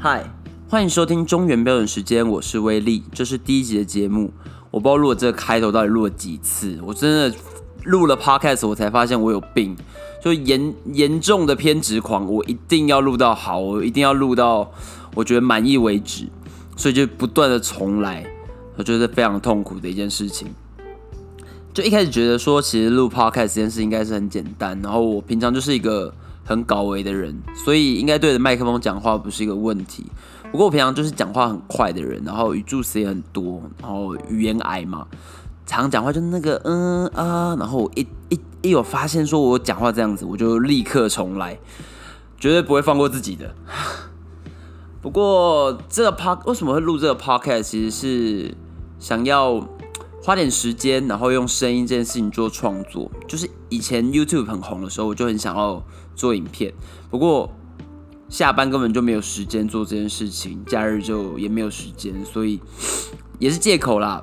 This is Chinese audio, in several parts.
嗨，欢迎收听中原标准时间，我是威力，这是第一集的节目。我不知道录了这个开头到底录了几次，我真的录了 podcast，我才发现我有病，就严严重的偏执狂，我一定要录到好，我一定要录到我觉得满意为止，所以就不断的重来，我觉得非常痛苦的一件事情。就一开始觉得说，其实录 podcast 这件事应该是很简单，然后我平常就是一个很高维的人，所以应该对着麦克风讲话不是一个问题。不过我平常就是讲话很快的人，然后语助词也很多，然后语言癌嘛，常讲话就那个嗯啊，然后一一一有发现说我讲话这样子，我就立刻重来，绝对不会放过自己的。不过这个 pod 为什么会录这个 podcast，其实是想要花点时间，然后用声音这件事情做创作。就是以前 YouTube 很红的时候，我就很想要做影片，不过。下班根本就没有时间做这件事情，假日就也没有时间，所以也是借口啦。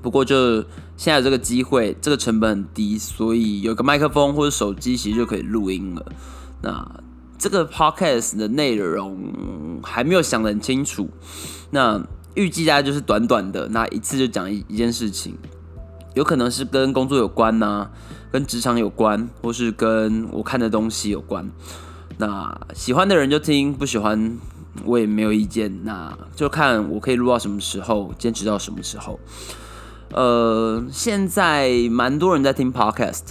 不过就现在这个机会，这个成本很低，所以有个麦克风或者手机其实就可以录音了。那这个 podcast 的内容还没有想得很清楚，那预计大概就是短短的，那一次就讲一一件事情，有可能是跟工作有关呐，跟职场有关，或是跟我看的东西有关。那喜欢的人就听，不喜欢我也没有意见。那就看我可以录到什么时候，坚持到什么时候。呃，现在蛮多人在听 podcast，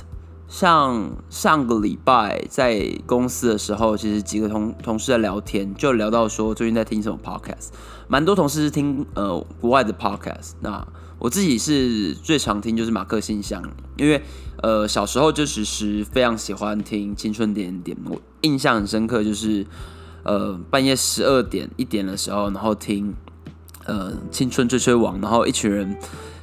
像上个礼拜在公司的时候，其实几个同同事在聊天，就聊到说最近在听什么 podcast，蛮多同事是听呃国外的 podcast。那我自己是最常听就是马克信箱，因为。呃，小时候就其实非常喜欢听《青春点点》，我印象很深刻，就是呃半夜十二点一点的时候，然后听呃《青春追追王》，然后一群人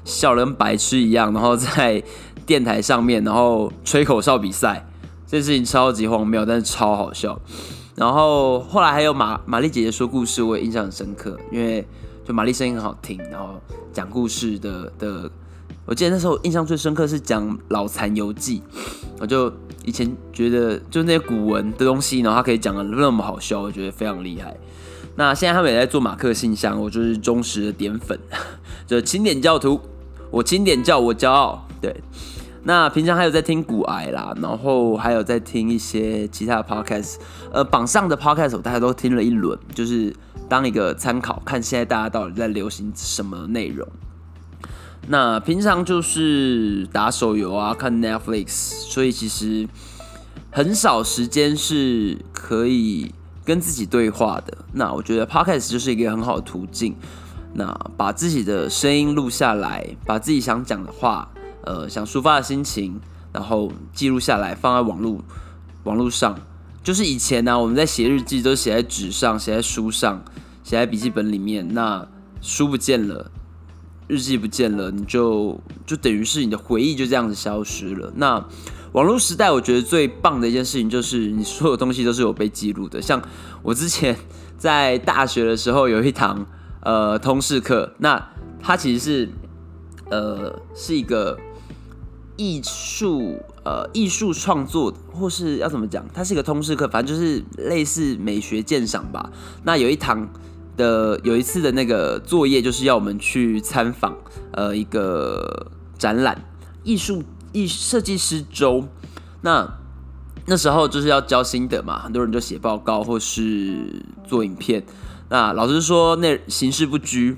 笑得跟白痴一样，然后在电台上面，然后吹口哨比赛，这事情超级荒谬，但是超好笑。然后后来还有玛玛丽姐姐说故事，我也印象很深刻，因为就玛丽声音很好听，然后讲故事的的。我记得那时候印象最深刻是讲《老残游记》，我就以前觉得就那些古文的东西，然后他可以讲的那么好笑，我觉得非常厉害。那现在他们也在做马克信箱，我就是忠实的点粉，就清点教徒，我清点教我骄傲。对，那平常还有在听古癌啦，然后还有在听一些其他的 podcast，呃，榜上的 podcast 我大家都听了一轮，就是当一个参考，看现在大家到底在流行什么内容。那平常就是打手游啊，看 Netflix，所以其实很少时间是可以跟自己对话的。那我觉得 Podcast 就是一个很好的途径。那把自己的声音录下来，把自己想讲的话，呃，想抒发的心情，然后记录下来，放在网络网络上。就是以前呢，我们在写日记都写在纸上，写在书上，写在笔记本里面。那书不见了。日记不见了，你就就等于是你的回忆就这样子消失了。那网络时代，我觉得最棒的一件事情就是你所有东西都是有被记录的。像我之前在大学的时候有一堂呃通识课，那它其实是呃是一个艺术呃艺术创作，或是要怎么讲？它是一个通识课，反正就是类似美学鉴赏吧。那有一堂。的有一次的那个作业就是要我们去参访呃一个展览艺术艺设计师周，那那时候就是要交心得嘛，很多人就写报告或是做影片。那老师说那形式不拘，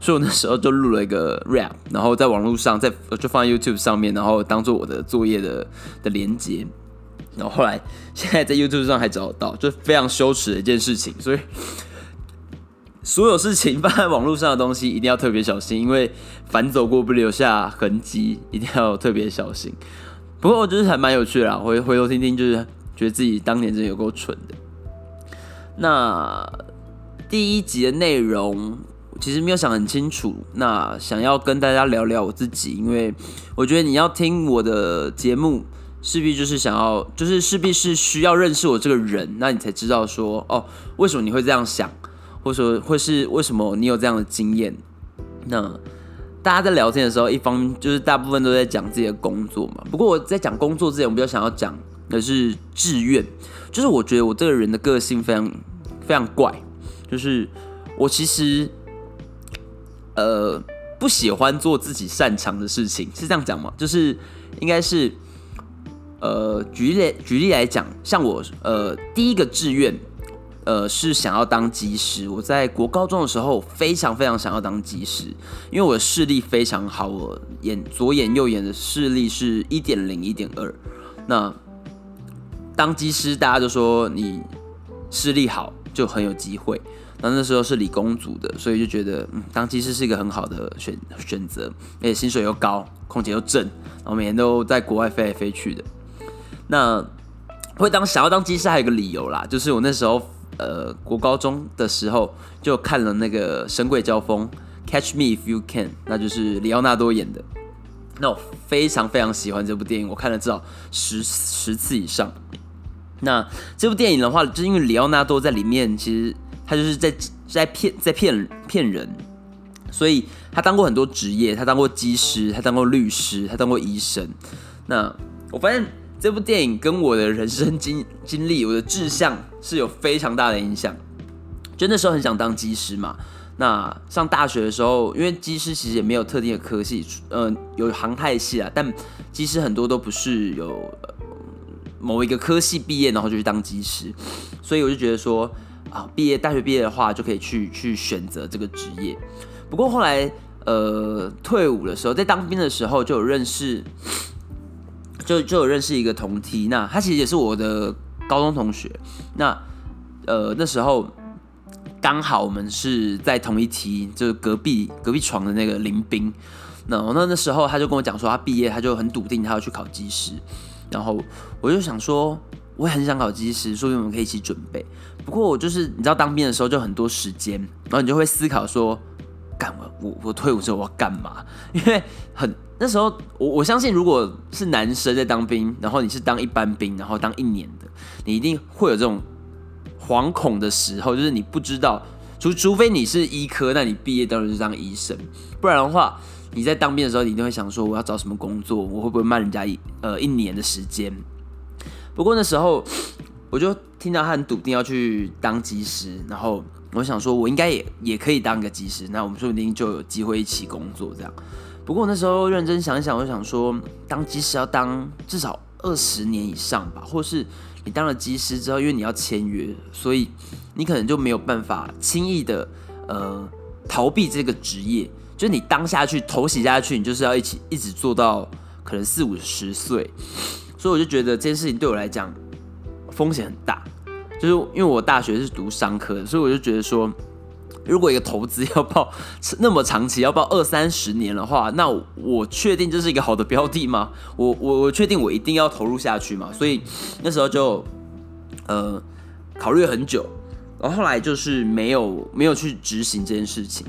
所以我那时候就录了一个 rap，然后在网络上在就放在 YouTube 上面，然后当做我的作业的的连接。然后后来现在在 YouTube 上还找得到，就非常羞耻的一件事情，所以。所有事情放在网络上的东西一定要特别小心，因为反走过不留下痕迹，一定要特别小心。不过我觉得还蛮有趣的，回回头听听，就是觉得自己当年真的有够蠢的。那第一集的内容其实没有想很清楚，那想要跟大家聊聊我自己，因为我觉得你要听我的节目，势必就是想要，就是势必是需要认识我这个人，那你才知道说哦，为什么你会这样想。或者说，会是为什么你有这样的经验？那大家在聊天的时候，一方就是大部分都在讲自己的工作嘛。不过我在讲工作之前，我比较想要讲的是志愿，就是我觉得我这个人的个性非常非常怪，就是我其实呃不喜欢做自己擅长的事情，是这样讲吗？就是应该是呃举例举例来讲，像我呃第一个志愿呃是想要当技师，我在国高中的时候非常非常想要当技师，因为我的视力非常好，我眼左眼右眼的视力是一点零一点二，那当机师大家都说你视力好就很有机会。那那时候是理工组的，所以就觉得嗯，当技师是一个很好的选选择，而且薪水又高，空姐又正，然后每天都在国外飞来飞去的。那会当想要当机师还有一个理由啦，就是我那时候呃国高中的时候就看了那个《神鬼交锋》（Catch Me If You Can），那就是里奥纳多演的。那我非常非常喜欢这部电影，我看了至少十十次以上。那这部电影的话，就是因为里奥纳多在里面，其实。他就是在在骗在骗骗人，所以他当过很多职业，他当过技师，他当过律师，他当过医生。那我发现这部电影跟我的人生经经历，我的志向是有非常大的影响。就那时候很想当技师嘛。那上大学的时候，因为机师其实也没有特定的科系，呃，有航太系啊，但机师很多都不是有某一个科系毕业，然后就去当技师，所以我就觉得说。啊，毕业大学毕业的话，就可以去去选择这个职业。不过后来，呃，退伍的时候，在当兵的时候，就有认识，就就有认识一个同梯。那他其实也是我的高中同学。那呃，那时候刚好我们是在同一梯，就是隔壁隔壁床的那个林兵。那那那时候他就跟我讲说，他毕业他就很笃定，他要去考技师。然后我就想说。我也很想考技师，所以我们可以一起准备。不过我就是你知道当兵的时候就很多时间，然后你就会思考说，干我我我退伍之后我要干嘛？因为很那时候我我相信如果是男生在当兵，然后你是当一般兵，然后当一年的，你一定会有这种惶恐的时候，就是你不知道，除除非你是医科，那你毕业当然是当医生，不然的话你在当兵的时候，你一定会想说我要找什么工作，我会不会慢人家一呃一年的时间？不过那时候，我就听到他很笃定要去当技师，然后我想说，我应该也也可以当个技师，那我们说不定就有机会一起工作这样。不过那时候认真想一想，我想说，当技师要当至少二十年以上吧，或是你当了技师之后，因为你要签约，所以你可能就没有办法轻易的呃逃避这个职业，就是你当下去投洗下去，你就是要一起一直做到可能四五十岁。所以我就觉得这件事情对我来讲风险很大，就是因为我大学是读商科的，所以我就觉得说，如果一个投资 要报那么长期，要报二三十年的话，那我确定这是一个好的标的吗？我我我确定我一定要投入下去嘛？所以那时候就呃考虑了很久，然后后来就是没有没有去执行这件事情。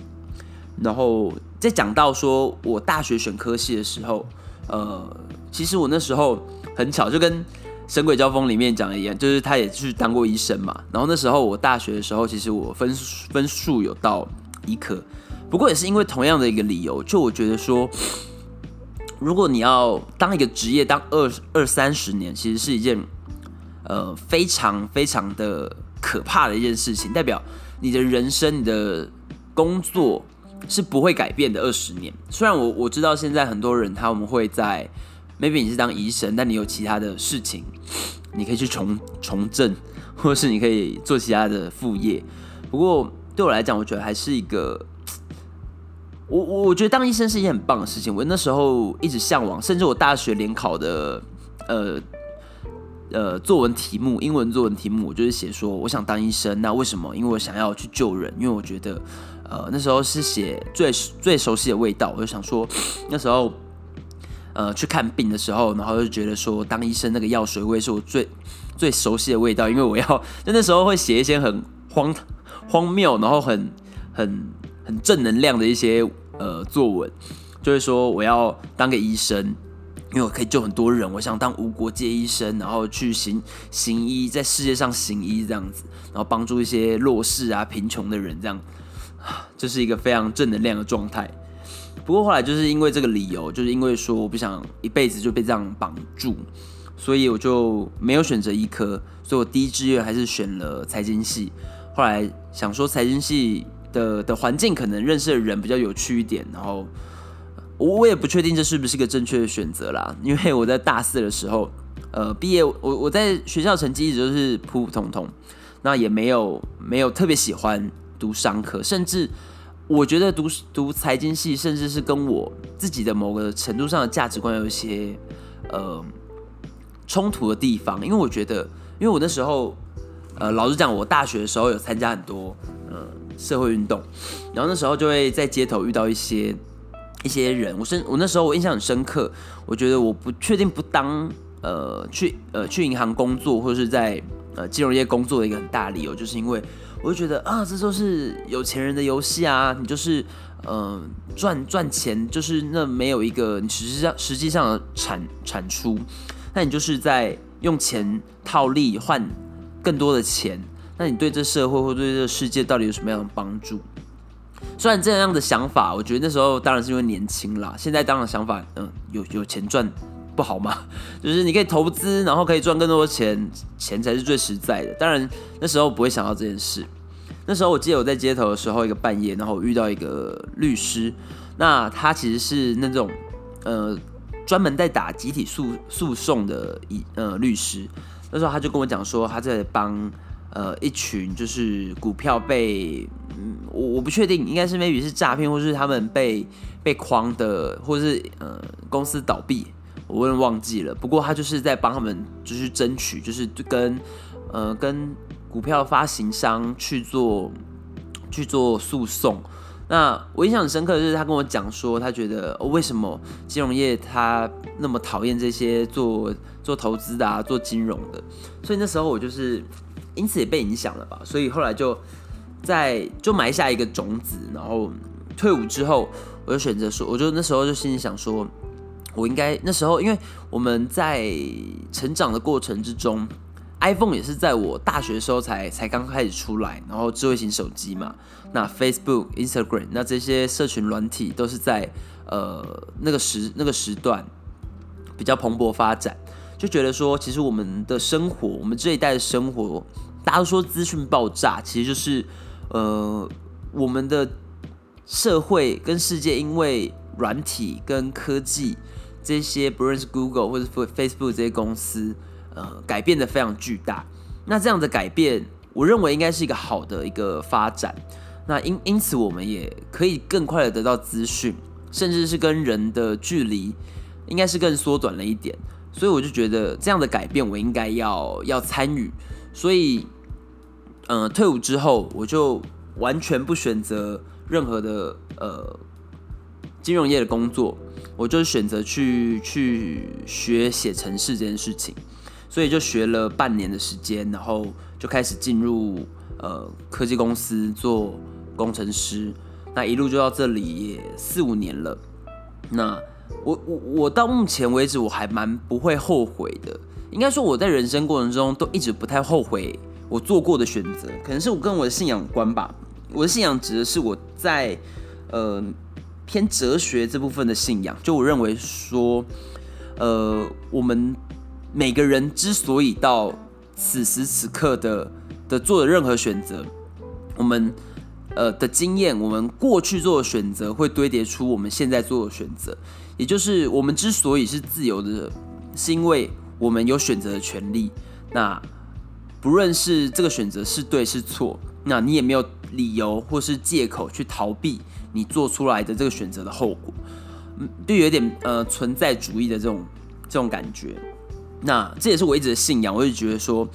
然后在讲到说我大学选科系的时候，呃，其实我那时候。很巧，就跟《神鬼交锋》里面讲的一样，就是他也去当过医生嘛。然后那时候我大学的时候，其实我分分数有到医科，不过也是因为同样的一个理由，就我觉得说，如果你要当一个职业当二二三十年，其实是一件呃非常非常的可怕的一件事情，代表你的人生、你的工作是不会改变的二十年。虽然我我知道现在很多人他们会在。maybe 你是当医生，但你有其他的事情，你可以去从从政，或是你可以做其他的副业。不过对我来讲，我觉得还是一个，我我觉得当医生是一件很棒的事情。我那时候一直向往，甚至我大学联考的呃呃作文题目，英文作文题目，我就是写说我想当医生。那为什么？因为我想要去救人。因为我觉得呃那时候是写最最熟悉的味道，我就想说那时候。呃，去看病的时候，然后就觉得说，当医生那个药水味是我最最熟悉的味道，因为我要就那时候会写一些很荒荒谬，然后很很很正能量的一些呃作文，就是说我要当个医生，因为我可以救很多人，我想当无国界医生，然后去行行医，在世界上行医这样子，然后帮助一些弱势啊、贫穷的人，这样，这是一个非常正能量的状态。不过后来就是因为这个理由，就是因为说我不想一辈子就被这样绑住，所以我就没有选择医科，所以我第一志愿还是选了财经系。后来想说财经系的的环境可能认识的人比较有趣一点，然后我我也不确定这是不是个正确的选择啦，因为我在大四的时候，呃，毕业我我在学校成绩一直都是普普通通，那也没有没有特别喜欢读商科，甚至我觉得读读财经系，甚至是跟我自己的某个程度上的价值观有一些呃冲突的地方，因为我觉得，因为我那时候。呃，老实讲，我大学的时候有参加很多呃社会运动，然后那时候就会在街头遇到一些一些人，我深我那时候我印象很深刻，我觉得我不确定不当呃去呃去银行工作或者是在呃金融业工作的一个很大理由，就是因为我就觉得啊，这都是有钱人的游戏啊，你就是呃赚赚钱，就是那没有一个你实际上实际上的产产出，那你就是在用钱套利换。更多的钱，那你对这社会或对这世界到底有什么样的帮助？虽然这样的想法，我觉得那时候当然是因为年轻啦。现在当然想法，嗯，有有钱赚不好吗？就是你可以投资，然后可以赚更多的钱，钱才是最实在的。当然那时候不会想到这件事。那时候我记得我在街头的时候，一个半夜，然后我遇到一个律师，那他其实是那种呃专门在打集体诉诉讼的一呃律师。那时候他就跟我讲说，他在帮呃一群就是股票被，我我不确定，应该是 maybe 是诈骗，或是他们被被诓的，或是呃公司倒闭，我有点忘记了。不过他就是在帮他们，就是争取，就是跟呃跟股票发行商去做去做诉讼。那我印象很深刻的是他跟我讲说，他觉得为什么金融业他那么讨厌这些做。做投资的啊，做金融的，所以那时候我就是因此也被影响了吧。所以后来就在就埋下一个种子，然后退伍之后，我就选择说，我就那时候就心里想说，我应该那时候，因为我们在成长的过程之中，iPhone 也是在我大学的时候才才刚开始出来，然后智慧型手机嘛，那 Facebook、Instagram 那这些社群软体都是在呃那个时那个时段比较蓬勃发展。就觉得说，其实我们的生活，我们这一代的生活，大家都说资讯爆炸，其实就是，呃，我们的社会跟世界因为软体跟科技这些，不论是 Google 或者 Facebook 这些公司，呃，改变的非常巨大。那这样的改变，我认为应该是一个好的一个发展。那因因此，我们也可以更快的得到资讯，甚至是跟人的距离，应该是更缩短了一点。所以我就觉得这样的改变我应该要要参与，所以，嗯，退伍之后我就完全不选择任何的呃金融业的工作，我就选择去去学写程式这件事情，所以就学了半年的时间，然后就开始进入呃科技公司做工程师，那一路就到这里也四五年了，那。我我我到目前为止我还蛮不会后悔的，应该说我在人生过程中都一直不太后悔我做过的选择，可能是我跟我的信仰有关吧。我的信仰指的是我在呃偏哲学这部分的信仰，就我认为说，呃，我们每个人之所以到此时此刻的的做的任何选择，我们呃的经验，我们过去做的选择会堆叠出我们现在做的选择。也就是我们之所以是自由的，是因为我们有选择的权利。那不论是这个选择是对是错，那你也没有理由或是借口去逃避你做出来的这个选择的后果。嗯，就有点呃存在主义的这种这种感觉。那这也是我一直的信仰。我就觉得说，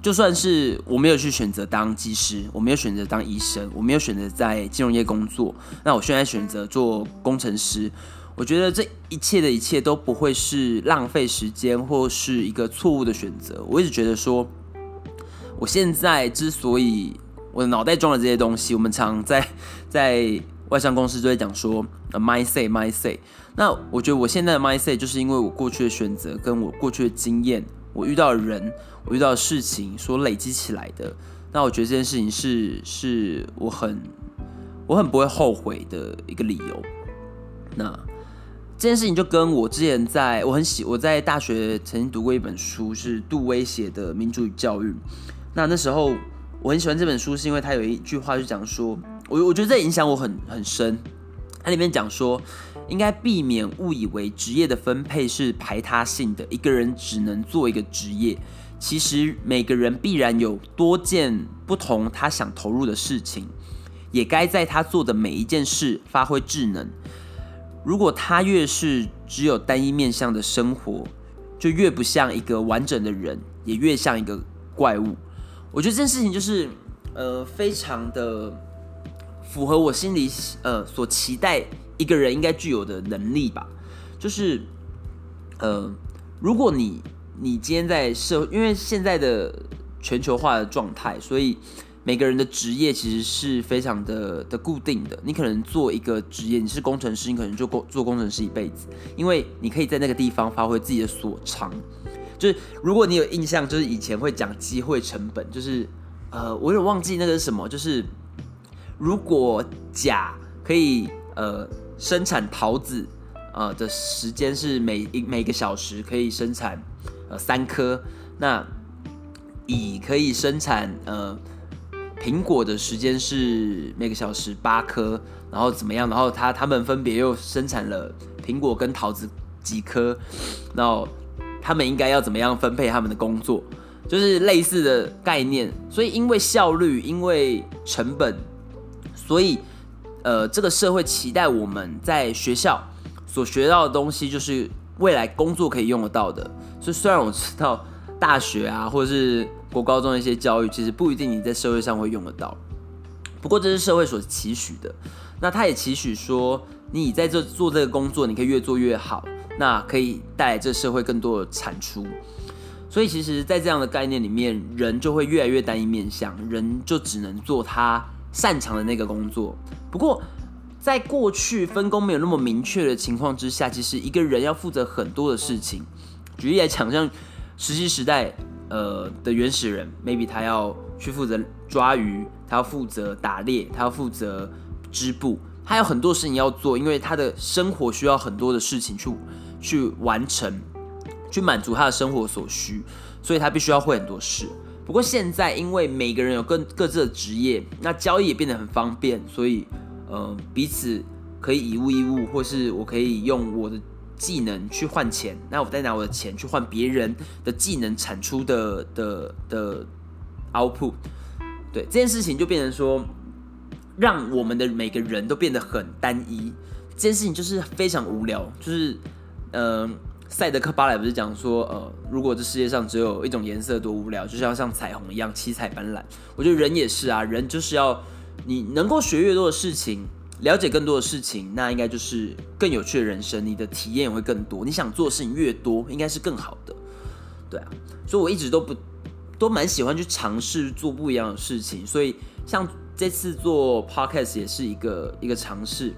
就算是我没有去选择当技师，我没有选择当医生，我没有选择在金融业工作，那我现在选择做工程师。我觉得这一切的一切都不会是浪费时间或是一个错误的选择。我一直觉得说，我现在之所以我的脑袋装了这些东西，我们常在在外商公司就会讲说呃，my say my say。那我觉得我现在的 my say 就是因为我过去的选择跟我过去的经验，我遇到的人，我遇到的事情所累积起来的。那我觉得这件事情是是我很我很不会后悔的一个理由。那。这件事情就跟我之前在我很喜我在大学曾经读过一本书，是杜威写的《民主与教育》。那那时候我很喜欢这本书，是因为它有一句话就讲说，我我觉得这影响我很很深。它里面讲说，应该避免误以为职业的分配是排他性的，一个人只能做一个职业。其实每个人必然有多件不同他想投入的事情，也该在他做的每一件事发挥智能。如果他越是只有单一面向的生活，就越不像一个完整的人，也越像一个怪物。我觉得这件事情就是，呃，非常的符合我心里呃所期待一个人应该具有的能力吧。就是，呃，如果你你今天在社，因为现在的全球化的状态，所以每个人的职业其实是非常的的固定的。你可能做一个职业，你是工程师，你可能就工做工程师一辈子，因为你可以在那个地方发挥自己的所长。就是如果你有印象，就是以前会讲机会成本，就是呃，我有点忘记那个是什么，就是如果甲可以呃生产桃子呃的时间是每一每个小时可以生产。呃，三颗。那乙可以生产呃苹果的时间是每个小时八颗，然后怎么样？然后他他们分别又生产了苹果跟桃子几颗，然后他们应该要怎么样分配他们的工作？就是类似的概念。所以因为效率，因为成本，所以呃，这个社会期待我们在学校所学到的东西，就是未来工作可以用得到的。所以虽然我知道大学啊，或者是国高中的一些教育，其实不一定你在社会上会用得到。不过这是社会所期许的。那他也期许说，你在这做这个工作，你可以越做越好，那可以带来这社会更多的产出。所以其实，在这样的概念里面，人就会越来越单一面向，人就只能做他擅长的那个工作。不过，在过去分工没有那么明确的情况之下，其实一个人要负责很多的事情。举例来讲，像石器时代，呃的原始人，maybe 他要去负责抓鱼，他要负责打猎，他要负责织布，他有很多事情要做，因为他的生活需要很多的事情去去完成，去满足他的生活所需，所以他必须要会很多事。不过现在，因为每个人有各各自的职业，那交易也变得很方便，所以呃彼此可以以物易物，或是我可以用我的。技能去换钱，那我再拿我的钱去换别人的技能产出的的的 output，对这件事情就变成说，让我们的每个人都变得很单一。这件事情就是非常无聊，就是呃，赛德克巴莱不是讲说，呃，如果这世界上只有一种颜色多无聊，就是要像彩虹一样七彩斑斓。我觉得人也是啊，人就是要你能够学越多的事情。了解更多的事情，那应该就是更有趣的人生，你的体验会更多。你想做的事情越多，应该是更好的，对啊。所以我一直都不都蛮喜欢去尝试做不一样的事情。所以像这次做 podcast 也是一个一个尝试，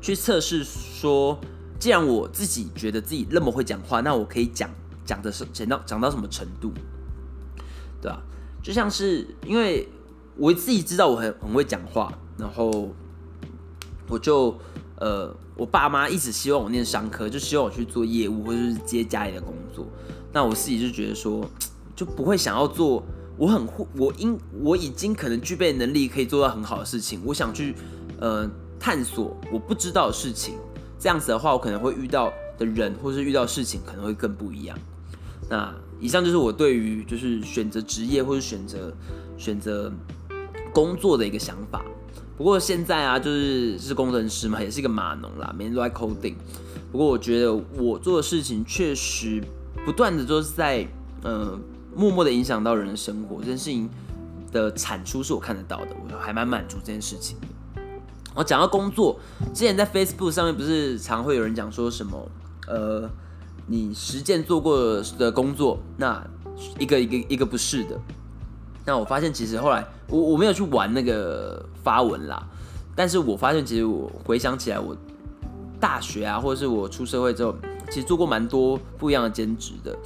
去测试说，既然我自己觉得自己那么会讲话，那我可以讲讲的是讲到讲到什么程度，对啊，就像是因为我自己知道我很很会讲话，然后。我就呃，我爸妈一直希望我念商科，就希望我去做业务或者是接家里的工作。那我自己就觉得说，就不会想要做我很会，我应我已经可能具备能力可以做到很好的事情。我想去呃探索我不知道的事情，这样子的话，我可能会遇到的人或是遇到事情可能会更不一样。那以上就是我对于就是选择职业或者选择选择工作的一个想法。不过现在啊，就是是工程师嘛，也是一个码农啦，每天都在 coding。不过我觉得我做的事情确实不断的都是在呃默默的影响到人的生活，这件事情的产出是我看得到的，我还蛮满足这件事情。我讲到工作，之前在 Facebook 上面不是常会有人讲说什么，呃，你实践做过的工作，那一个一个一个不是的。那我发现其实后来我我没有去玩那个发文啦，但是我发现其实我回想起来，我大学啊，或者是我出社会之后，其实做过蛮多不一样的兼职的。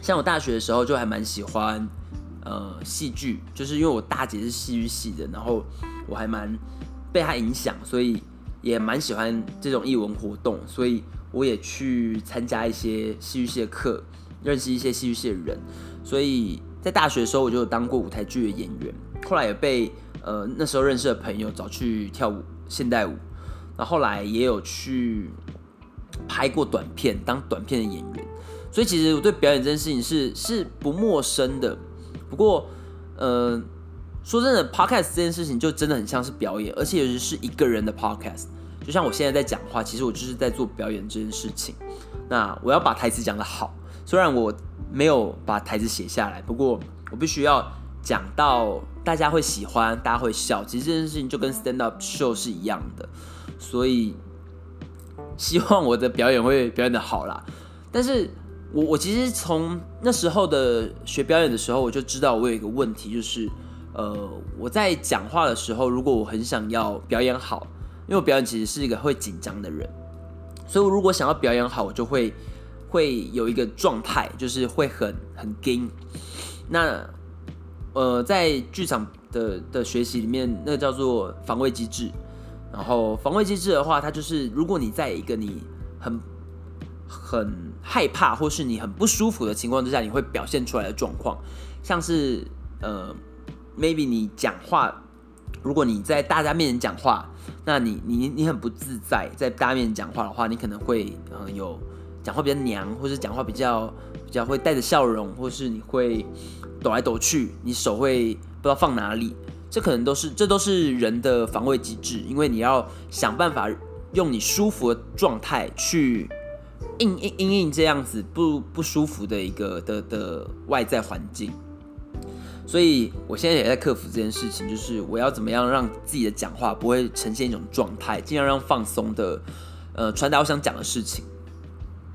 像我大学的时候就还蛮喜欢呃戏剧，就是因为我大姐是戏剧系的，然后我还蛮被他影响，所以也蛮喜欢这种艺文活动，所以我也去参加一些戏剧系的课，认识一些戏剧系的人，所以。在大学的时候我就当过舞台剧的演员，后来也被呃那时候认识的朋友找去跳舞现代舞，然后后来也有去拍过短片当短片的演员，所以其实我对表演这件事情是是不陌生的。不过呃说真的，podcast 这件事情就真的很像是表演，而且尤其是一个人的 podcast，就像我现在在讲话，其实我就是在做表演这件事情。那我要把台词讲得好，虽然我没有把台词写下来，不过我必须要讲到大家会喜欢，大家会笑。其实这件事情就跟 stand up show 是一样的，所以希望我的表演会表演的好啦。但是我我其实从那时候的学表演的时候，我就知道我有一个问题，就是呃我在讲话的时候，如果我很想要表演好，因为我表演其实是一个会紧张的人。所以，我如果想要表演好，我就会会有一个状态，就是会很很惊。那呃，在剧场的的学习里面，那叫做防卫机制。然后，防卫机制的话，它就是如果你在一个你很很害怕或是你很不舒服的情况之下，你会表现出来的状况，像是呃，maybe 你讲话。如果你在大家面前讲话，那你你你很不自在，在大家面前讲话的话，你可能会嗯有讲话比较娘，或是讲话比较比较会带着笑容，或是你会抖来抖去，你手会不知道放哪里，这可能都是这都是人的防卫机制，因为你要想办法用你舒服的状态去应应应应这样子不不舒服的一个的的外在环境。所以，我现在也在克服这件事情，就是我要怎么样让自己的讲话不会呈现一种状态，尽量让放松的，呃，传达我想讲的事情。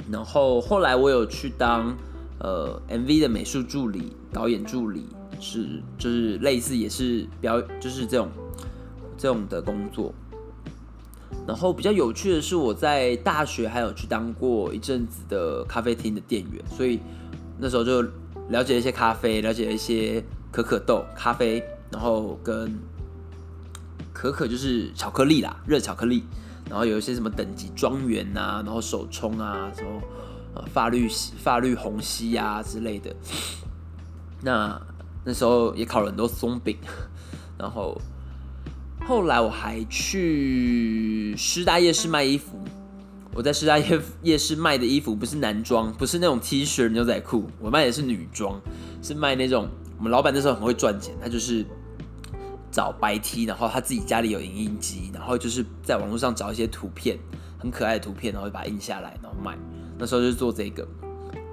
然后后来我有去当呃 MV 的美术助理、导演助理，是就是类似也是表，就是这种这种的工作。然后比较有趣的是，我在大学还有去当过一阵子的咖啡厅的店员，所以那时候就了解一些咖啡，了解一些。可可豆、咖啡，然后跟可可就是巧克力啦，热巧克力，然后有一些什么等级庄园啊，然后手冲啊，什么呃发绿发绿红吸啊之类的。那那时候也烤了很多松饼，然后后来我还去师大夜市卖衣服。我在师大夜夜市卖的衣服不是男装，不是那种 T 恤牛仔裤，我卖的是女装，是卖那种。我们老板那时候很会赚钱，他就是找白 T，然后他自己家里有影印机，然后就是在网络上找一些图片，很可爱的图片，然后把它印下来，然后卖。那时候就做这个。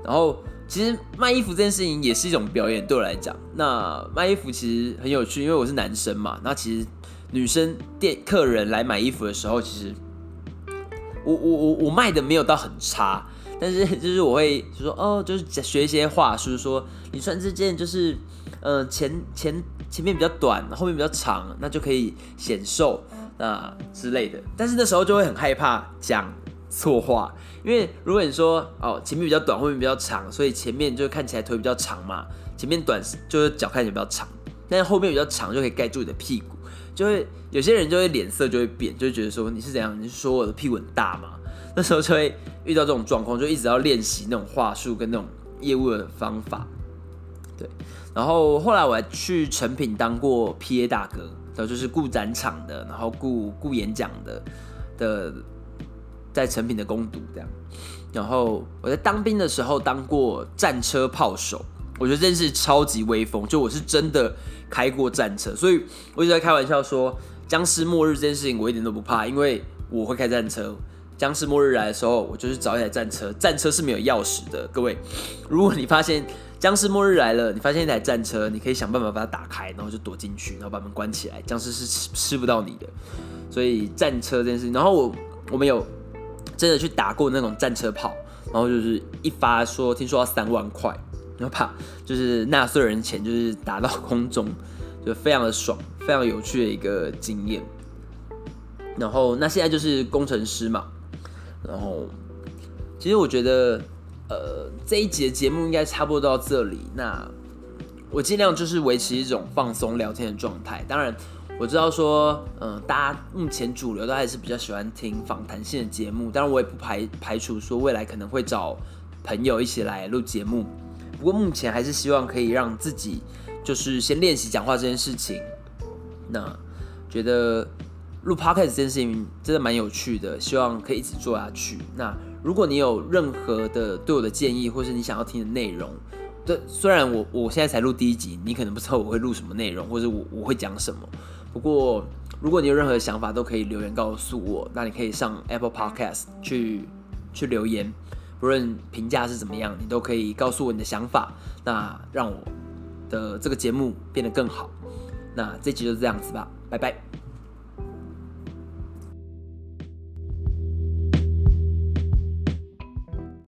然后其实卖衣服这件事情也是一种表演，对我来讲。那卖衣服其实很有趣，因为我是男生嘛。那其实女生店客人来买衣服的时候，其实我我我我卖的没有到很差。但是就是我会就说哦，就是学一些话术，说你穿这件就是，呃前前前面比较短，后面比较长，那就可以显瘦那之类的。但是那时候就会很害怕讲错话，因为如果你说哦前面比较短，后面比较长，所以前面就看起来腿比较长嘛，前面短就是脚看起来比较长，但是后面比较长就可以盖住你的屁股，就会有些人就会脸色就会变，就会觉得说你是怎样？你是说我的屁股很大吗？那时候就会遇到这种状况，就一直要练习那种话术跟那种业务的方法，对。然后后来我还去成品当过 P A 大哥，然后就是顾展场的，然后顾顾演讲的的，在成品的攻读这样。然后我在当兵的时候当过战车炮手，我觉得真是超级威风，就我是真的开过战车，所以我一直在开玩笑说，僵尸末日这件事情我一点都不怕，因为我会开战车。僵尸末日来的时候，我就是找一台战车。战车是没有钥匙的，各位。如果你发现僵尸末日来了，你发现一台战车，你可以想办法把它打开，然后就躲进去，然后把门关起来。僵尸是吃吃不到你的。所以战车这件事，然后我我们有真的去打过那种战车炮，然后就是一发说听说要三万块，然后把就是纳税人钱就是打到空中，就非常的爽，非常有趣的一个经验。然后那现在就是工程师嘛。然后，其实我觉得，呃，这一集的节目应该差不多到这里。那我尽量就是维持一种放松聊天的状态。当然，我知道说，嗯，大家目前主流都还是比较喜欢听访谈性的节目。当然，我也不排排除说未来可能会找朋友一起来录节目。不过目前还是希望可以让自己就是先练习讲话这件事情。那觉得录 podcast 这件事情真的蛮有趣的，希望可以一直做下去。那如果你有任何的对我的建议，或是你想要听的内容，对，虽然我我现在才录第一集，你可能不知道我会录什么内容，或者我我会讲什么。不过如果你有任何想法，都可以留言告诉我。那你可以上 Apple Podcast 去去留言，不论评价是怎么样，你都可以告诉我你的想法。那让我的这个节目变得更好。那这集就这样子吧，拜拜。